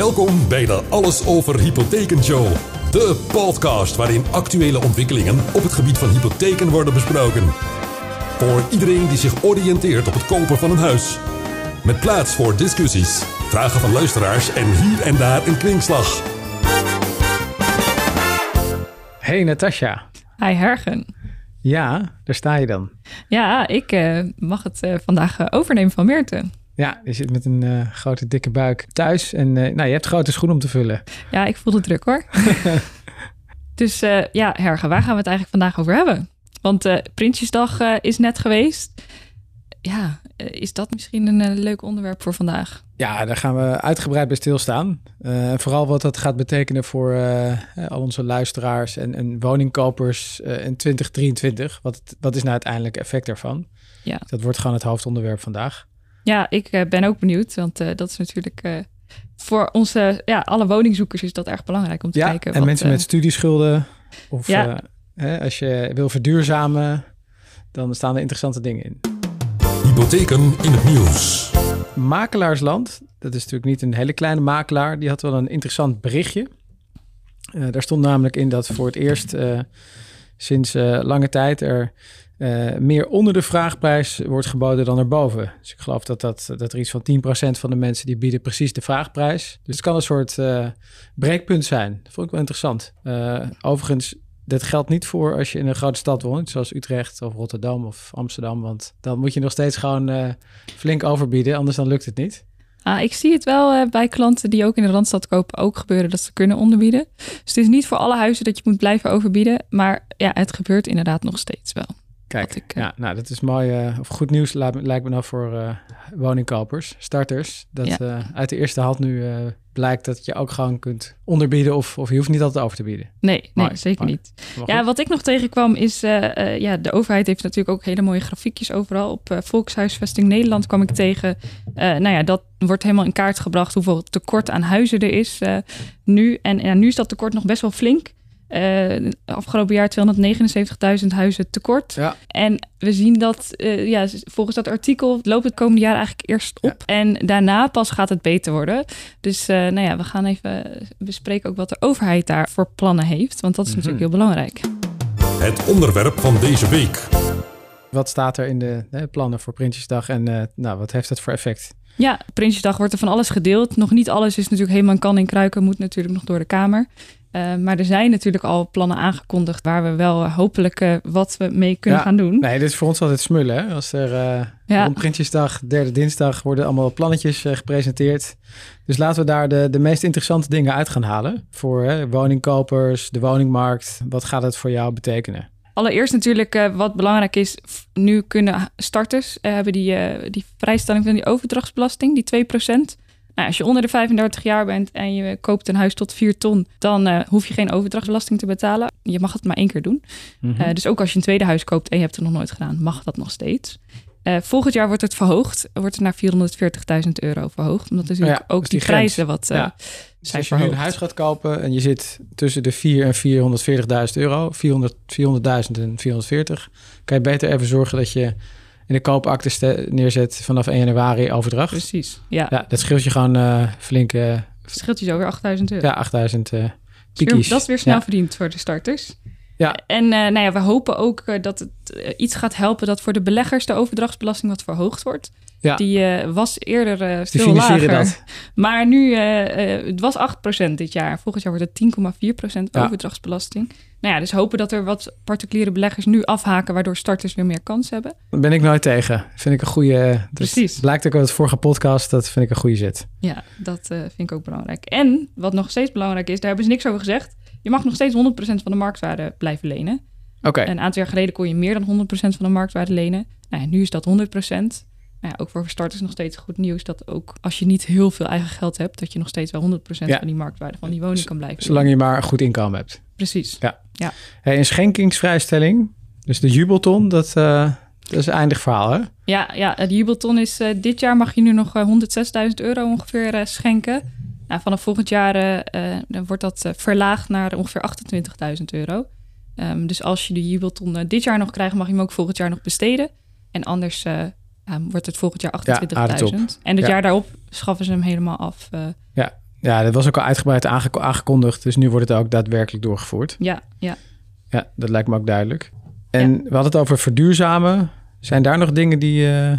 Welkom bij de Alles over Hypotheken Show. De podcast waarin actuele ontwikkelingen op het gebied van hypotheken worden besproken. Voor iedereen die zich oriënteert op het kopen van een huis. Met plaats voor discussies, vragen van luisteraars en hier en daar een kwinkslag. Hey Natasja. Hi Hergen. Ja, daar sta je dan. Ja, ik uh, mag het uh, vandaag uh, overnemen van Meerte. Ja, je zit met een grote dikke buik thuis en nou, je hebt grote schoenen om te vullen. Ja, ik voel de druk hoor. dus ja, Hergen, waar gaan we het eigenlijk vandaag over hebben? Want Prinsjesdag is net geweest. Ja, is dat misschien een leuk onderwerp voor vandaag? Ja, daar gaan we uitgebreid bij stilstaan. Uh, vooral wat dat gaat betekenen voor uh, al onze luisteraars en, en woningkopers uh, in 2023. Wat, wat is nou uiteindelijk effect daarvan? Ja. Dat wordt gewoon het hoofdonderwerp vandaag. Ja, ik ben ook benieuwd, want dat is natuurlijk voor onze, ja, alle woningzoekers is dat erg belangrijk om te ja, kijken. En mensen met studieschulden of ja. als je wil verduurzamen, dan staan er interessante dingen in. Hypotheken in het nieuws. Makelaarsland, dat is natuurlijk niet een hele kleine makelaar, die had wel een interessant berichtje. Uh, daar stond namelijk in dat voor het eerst uh, sinds uh, lange tijd er meer onder de vraagprijs wordt geboden dan erboven. Dus ik geloof dat, dat, dat er iets van 10% van de mensen die bieden precies de vraagprijs. Dus het kan een soort breekpunt zijn. Dat vond ik wel interessant. overigens dat geldt niet voor als je in een grote stad woont, zoals Utrecht of Rotterdam of Amsterdam. Want dan moet je nog steeds gewoon uh, flink overbieden, anders dan lukt het niet. Ah, ik zie het wel uh, bij klanten die ook in de Randstad kopen ook gebeuren dat ze kunnen onderbieden. Dus het is niet voor alle huizen dat je moet blijven overbieden. Maar ja, het gebeurt inderdaad nog steeds wel. Kijk, ik, uh... ja, nou, dat is mooi of goed nieuws lijkt, lijkt me nou voor woningkopers, starters. Dat ja. uit de eerste hand nu blijkt dat je ook gewoon kunt onderbieden of, of je hoeft niet altijd over te bieden. Nee, nee zeker niet. Ja, wat ik nog tegenkwam is, ja, de overheid heeft natuurlijk ook hele mooie grafiekjes overal. Op Volkshuisvesting Nederland kwam ik tegen, nou ja, dat wordt helemaal in kaart gebracht hoeveel tekort aan huizen er is nu. En ja, nu is dat tekort nog best wel flink. Uh, afgelopen jaar 279.000 huizen tekort. Ja. En we zien dat, uh, ja, volgens dat artikel loopt het komende jaar eigenlijk eerst op. Ja. En daarna pas gaat het beter worden. Dus uh, nou ja, we gaan even bespreken ook wat de overheid daar voor plannen heeft. Want dat is mm -hmm. natuurlijk heel belangrijk. Het onderwerp van deze week. Wat staat er in de hè, plannen voor Prinsjesdag en nou, wat heeft het voor effect? Ja, Prinsjesdag wordt er van alles gedeeld. Nog niet alles is natuurlijk helemaal kan in kruiken, moet natuurlijk nog door de Kamer. Uh, maar er zijn natuurlijk al plannen aangekondigd waar we wel hopelijk uh, wat we mee kunnen ja, gaan doen. Nee, dit is voor ons altijd smullen. Hè? Als er uh, ja. rond Prinsjesdag, derde dinsdag, worden allemaal plannetjes gepresenteerd. Dus laten we daar de, de meest interessante dingen uit gaan halen. Voor hè, woningkopers, de woningmarkt. Wat gaat het voor jou betekenen? Allereerst natuurlijk wat belangrijk is, nu kunnen starters hebben die, die vrijstelling van die overdrachtsbelasting, die 2%. Nou, als je onder de 35 jaar bent en je koopt een huis tot 4 ton, dan hoef je geen overdrachtsbelasting te betalen. Je mag het maar één keer doen. Mm -hmm. uh, dus ook als je een tweede huis koopt en je hebt het nog nooit gedaan, mag dat nog steeds. Uh, volgend jaar wordt het verhoogd, wordt het naar 440.000 euro verhoogd. Omdat natuurlijk ja, ook die, die prijzen wat ja. dus als je nu een huis gaat kopen en je zit tussen de 4 en 440.000 euro, 400, 400.000 en 440, kan je beter even zorgen dat je in de koopakte neerzet vanaf 1 januari overdracht. Precies, ja. ja dat scheelt je gewoon uh, flink... Uh, scheelt je zo weer 8000 euro. Ja, 8000 uh, piekjes. Dat is weer snel verdiend voor de starters. Ja. En uh, nou ja, we hopen ook uh, dat het uh, iets gaat helpen dat voor de beleggers de overdrachtsbelasting wat verhoogd wordt. Ja. Die was eerder veel lager. Dat. Maar nu, het was 8% dit jaar. Volgend jaar wordt het 10,4% ja. overdrachtsbelasting. Nou ja, dus hopen dat er wat particuliere beleggers nu afhaken, waardoor starters weer meer kans hebben. Daar ben ik nooit tegen. Vind ik een goede. Precies. Blijkt ook uit de vorige podcast. Dat vind ik een goede zet. Ja, dat vind ik ook belangrijk. En wat nog steeds belangrijk is, daar hebben ze niks over gezegd. Je mag nog steeds 100% van de marktwaarde blijven lenen. Oké. Okay. Een aantal jaar geleden kon je meer dan 100% van de marktwaarde lenen. Nou ja, nu is dat 100%. Nou ja, ook voor starters nog steeds goed nieuws dat ook als je niet heel veel eigen geld hebt, dat je nog steeds wel 100% ja. van die marktwaarde van die woning kan blijven. Zolang je maar een goed inkomen hebt. Precies. Ja. ja. Hey, een schenkingsvrijstelling, dus de jubelton, dat, uh, dat is een eindig verhaal, hè? Ja, ja de jubelton is uh, dit jaar mag je nu nog uh, 106.000 euro ongeveer schenken. Nou, vanaf volgend jaar dan wordt dat verlaagd naar ongeveer 28.000 euro. Um, dus als je de jubelton dit jaar nog krijgt, mag je hem ook volgend jaar nog besteden. En anders wordt het volgend jaar 28.000. Ja, en het ja. jaar daarop schaffen ze hem helemaal af. Ja, Ja, dat was ook al uitgebreid aangekondigd, dus nu wordt het ook daadwerkelijk doorgevoerd. Ja, ja. Ja, dat lijkt me ook duidelijk. En we hadden het over verduurzamen. Zijn daar nog dingen die... Uh...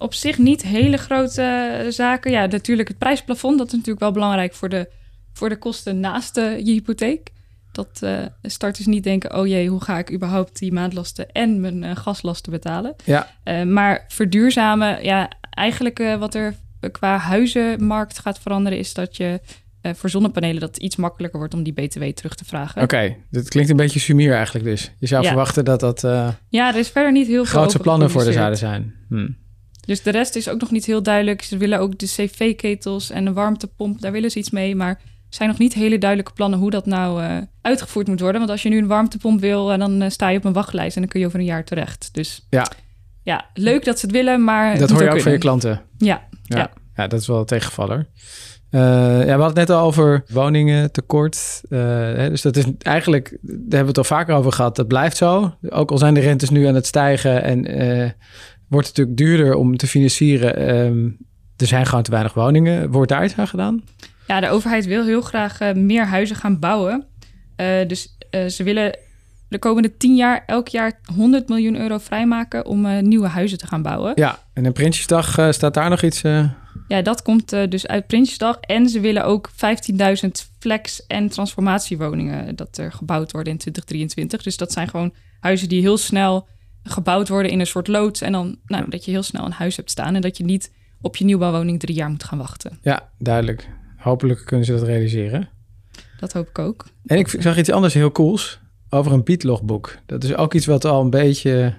Op zich niet hele grote zaken. Ja, natuurlijk het prijsplafond. Dat is natuurlijk wel belangrijk voor de, voor de kosten naast je hypotheek. Dat uh, starters niet denken, oh jee, hoe ga ik überhaupt die maandlasten en mijn uh, gaslasten betalen? Ja. maar verduurzamen, ja, eigenlijk wat er qua huizenmarkt gaat veranderen, is dat je voor zonnepanelen dat iets makkelijker wordt om die BTW terug te vragen. Oké, okay, dat klinkt een beetje sumier eigenlijk dus. Je zou verwachten dat dat... Ja, er is verder niet heel veel Grootste plannen voor de zouden zijn. Hm. Dus de rest is ook nog niet heel duidelijk. Ze willen ook de cv-ketels en de warmtepomp, daar willen ze iets mee. Maar er zijn nog niet hele duidelijke plannen hoe dat nou uh, uitgevoerd moet worden. Want als je nu een warmtepomp wil, dan sta je op een wachtlijst en dan kun je over een jaar terecht. Dus ja, ja leuk dat ze het willen, maar... Dat hoor je ook van je klanten. Ja, ja. ja. ja dat is wel een tegenvaller. Uh, ja, we hadden het net al over woningen tekort. Uh, hè, dus dat is eigenlijk, daar hebben we het al vaker over gehad. Dat blijft zo. Ook al zijn de rentes nu aan het stijgen en uh, wordt het natuurlijk duurder om te financieren. Um, er zijn gewoon te weinig woningen. Wordt daar iets aan gedaan? Ja, de overheid wil heel graag meer huizen gaan bouwen. dus ze willen de komende tien jaar elk jaar 100 miljoen euro vrijmaken om nieuwe huizen te gaan bouwen. Ja, en een Prinsjesdag staat daar nog iets ja, dat komt dus uit Prinsjesdag. En ze willen ook 15.000 flex- en transformatiewoningen dat er gebouwd worden in 2023. Dus dat zijn gewoon huizen die heel snel gebouwd worden in een soort loods. En dan nou, dat je heel snel een huis hebt staan en dat je niet op je nieuwbouwwoning drie jaar moet gaan wachten. Ja, duidelijk. Hopelijk kunnen ze dat realiseren. Dat hoop ik ook. En ik zag iets anders heel cools over een biedlogboek. Dat is ook iets wat al een beetje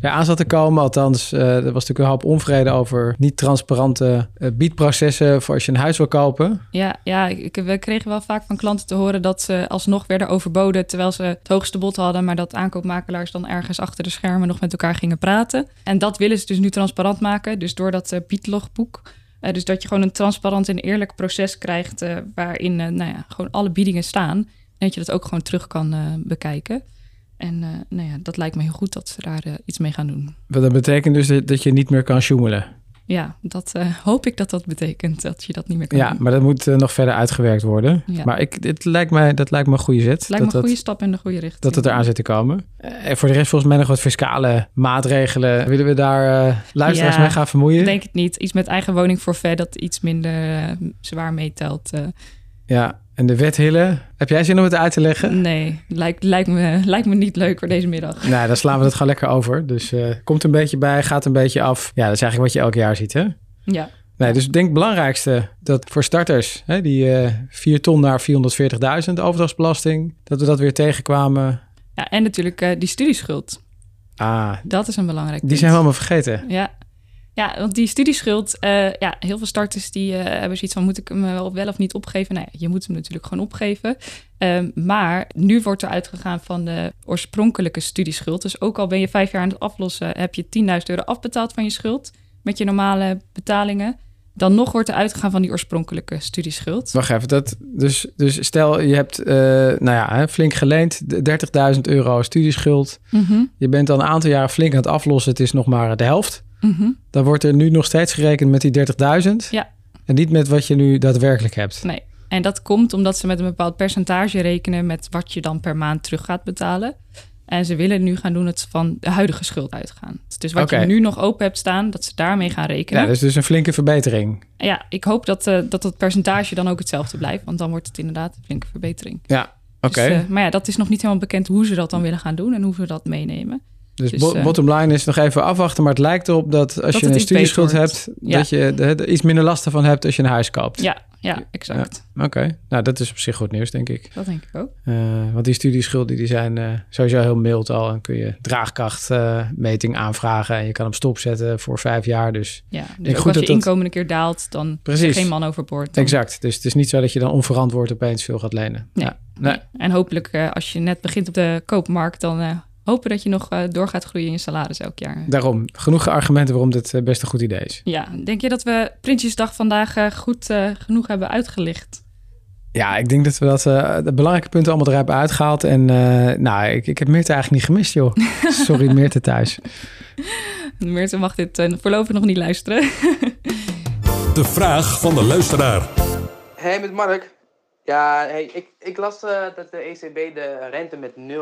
ja, aan zat te komen. Althans, uh, er was natuurlijk een hoop onvrede over niet transparante uh, biedprocessen voor als je een huis wil kopen. Ja, ja ik, we kregen wel vaak van klanten te horen dat ze alsnog werden overboden terwijl ze het hoogste bod hadden, maar dat aankoopmakelaars dan ergens achter de schermen nog met elkaar gingen praten. En dat willen ze dus nu transparant maken. Dus door dat uh, biedlogboek. dus dat je gewoon een transparant en eerlijk proces krijgt waarin nou ja, gewoon alle biedingen staan. En dat je dat ook gewoon terug kan bekijken. En uh, nou ja, dat lijkt me heel goed dat ze daar uh, iets mee gaan doen. Wat dat betekent dus dat je niet meer kan sjoemelen? Ja, dat uh, hoop ik dat dat betekent, dat je dat niet meer kan ja, doen. maar dat moet nog verder uitgewerkt worden. Ja. Maar ik, dit lijkt mij, dat lijkt me een goede zet. Het lijkt dat, me een goede stap in de goede richting. Dat het eraan zit te komen. En voor de rest volgens mij nog wat fiscale maatregelen. Willen we daar luisteraars ja, mee gaan vermoeien? Ik denk het niet. Iets met eigen woning voor dat iets minder zwaar meetelt. Ja, en de wethillen, heb jij zin om het uit te leggen? Nee, lijkt, lijkt, me, lijkt me niet leuk voor deze middag. Nou, dan slaan we het gewoon lekker over. Dus uh, komt een beetje bij, gaat een beetje af. Ja, dat is eigenlijk wat je elk jaar ziet, hè? Ja. Nee, dus ik denk het belangrijkste dat voor starters, hè, die uh, eh, 4 ton naar 440.000 overdrachtsbelasting, dat we dat weer tegenkwamen. Ja, en natuurlijk uh, die studieschuld. Ah, dat is een belangrijk Die zijn we allemaal vergeten. Ja, ja, want die studieschuld, uh, ja, heel veel starters die uh, hebben zoiets van, moet ik hem wel, wel of niet opgeven? Nou ja, je moet hem natuurlijk gewoon opgeven. Um, maar nu wordt er uitgegaan van de oorspronkelijke studieschuld. Dus ook al ben je vijf jaar aan het aflossen, heb je 10.000 euro afbetaald van je schuld met je normale betalingen. Dan nog wordt er uitgegaan van die oorspronkelijke studieschuld. Wacht even, dat, dus, dus stel je hebt uh, nou ja, flink geleend, 30.000 euro studieschuld. Mm -hmm. Je bent dan een aantal jaren flink aan het aflossen, het is nog maar de helft. Mm Dan wordt er nu nog steeds gerekend met die 30.000. Ja. En niet met wat je nu daadwerkelijk hebt. Nee. En dat komt omdat ze met een bepaald percentage rekenen met wat je dan per maand terug gaat betalen. En ze willen nu gaan doen het van de huidige schuld uitgaan. Dus wat je nu nog open hebt staan, dat ze daarmee gaan rekenen. Ja, dus dus een flinke verbetering. Ja, ik hoop dat uh, dat het percentage dan ook hetzelfde blijft. Want dan wordt het inderdaad een flinke verbetering. Ja, oké. Dus, uh, maar ja, dat is nog niet helemaal bekend hoe ze dat dan willen gaan doen en hoe ze dat meenemen. Dus, dus uh, bottom line is nog even afwachten. Maar het lijkt erop dat als je een studieschuld hebt, ja. dat je er iets minder last van hebt als je een huis koopt. Ja, ja exact. Ja. Oké, nou dat is op zich goed nieuws, denk ik. Dat denk ik ook. Uh, want die studieschulden die zijn uh, sowieso heel mild al. En kun je draagkrachtmeting aanvragen en je kan hem stopzetten voor vijf jaar. Dus, ja, dus goed als je inkomen een keer daalt, dan Precies. is er geen man overboord. Dan... Exact, dus het is niet zo dat je dan onverantwoord opeens veel gaat lenen. Nee. Ja. nee. En hopelijk als je net begint op de koopmarkt, dan hopen dat je nog uh, door gaat groeien in je salaris elk jaar. Daarom, genoeg argumenten waarom dit uh, best een goed idee is. Ja, denk je dat we Prinsjesdag vandaag uh, goed genoeg hebben uitgelicht? Ja, ik denk dat we dat, de belangrijke punten allemaal eruit hebben uitgehaald. En nou, ik, ik heb Meerte eigenlijk niet gemist, joh. Sorry, Meerte thuis. Meerte mag dit voorlopig nog niet luisteren. de vraag van de luisteraar. Hey, met Mark. Ja, hey, ik, ik las uh, dat de ECB de rente met 0,75% uh,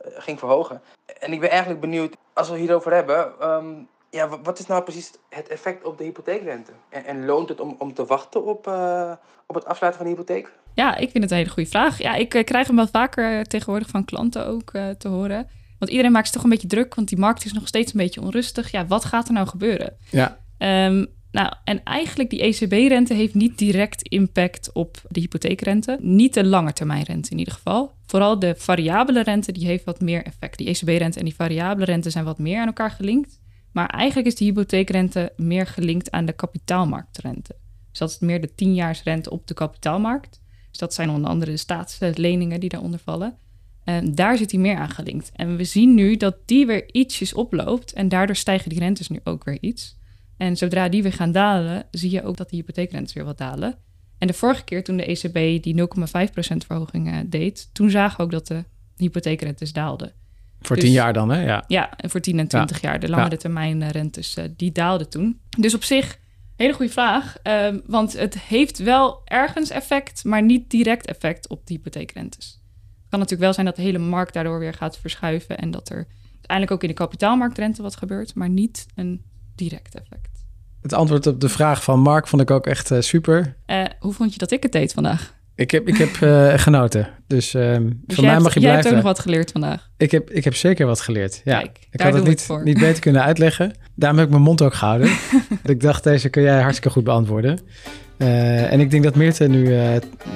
ging verhogen. En ik ben eigenlijk benieuwd, als we het hierover hebben, um, ja, wat is nou precies het effect op de hypotheekrente? En, en loont het om, om te wachten op, uh, op het afsluiten van de hypotheek? Ja, ik vind het een hele goede vraag. Ja, ik uh, krijg hem wel vaker tegenwoordig van klanten ook te horen. Want iedereen maakt zich toch een beetje druk, want die markt is nog steeds een beetje onrustig. Ja, wat gaat er nou gebeuren? Ja. Um, nou, en eigenlijk die ECB-rente heeft niet direct impact op de hypotheekrente. Niet de lange termijn rente in ieder geval. Vooral de variabele rente die heeft wat meer effect. Die ECB-rente en die variabele rente zijn wat meer aan elkaar gelinkt. Maar eigenlijk is de hypotheekrente meer gelinkt aan de kapitaalmarktrente. Dus dat is meer de 10-jaarsrente op de kapitaalmarkt. Dus dat zijn onder andere de staatsleningen die daaronder vallen. En daar zit hij meer aan gelinkt. En we zien nu dat die weer ietsjes oploopt. En daardoor stijgen die rentes nu ook weer iets. En zodra die weer gaan dalen, zie je ook dat de hypotheekrentes weer wat dalen. En de vorige keer toen de ECB die 0,5% verhoging uh, deed, toen zagen we ook dat de hypotheekrentes daalden. Voor dus, 10 jaar dan, hè? Ja, ja voor 10 en 20 jaar. De langere ja. termijn rentes, uh, die daalden toen. Dus op zich, hele goede vraag. Uh, want het heeft wel ergens effect, maar niet direct effect op de hypotheekrentes. Het kan natuurlijk wel zijn dat de hele markt daardoor weer gaat verschuiven en dat er uiteindelijk ook in de kapitaalmarktrente wat gebeurt, maar niet een direct effect. Het antwoord op de vraag van Mark vond ik ook echt uh, super. Uh, hoe vond je dat ik het deed vandaag? Ik heb, ik heb uh, genoten. Dus, dus voor mij mag je jij blijven. hebt ook nog wat geleerd vandaag. Ik heb, ik heb zeker wat geleerd. Ja. Kijk, ik had het niet, niet beter kunnen uitleggen. Daarom heb ik mijn mond ook gehouden. ik dacht, deze kun jij hartstikke goed beantwoorden. en ik denk dat Meerte nu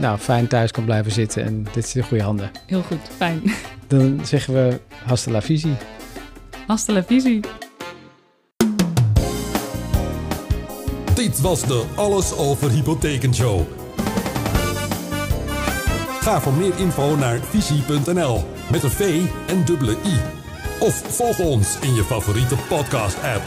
nou, fijn thuis kan blijven zitten. En dit is in goede handen. Heel goed, fijn. Dan zeggen we hasta la visie. Hasta la visie. Dit was de Alles Over Hypotheken Show. Ga voor meer info naar visie.nl met een V en dubbele I. Of volg ons in je favoriete podcast-app.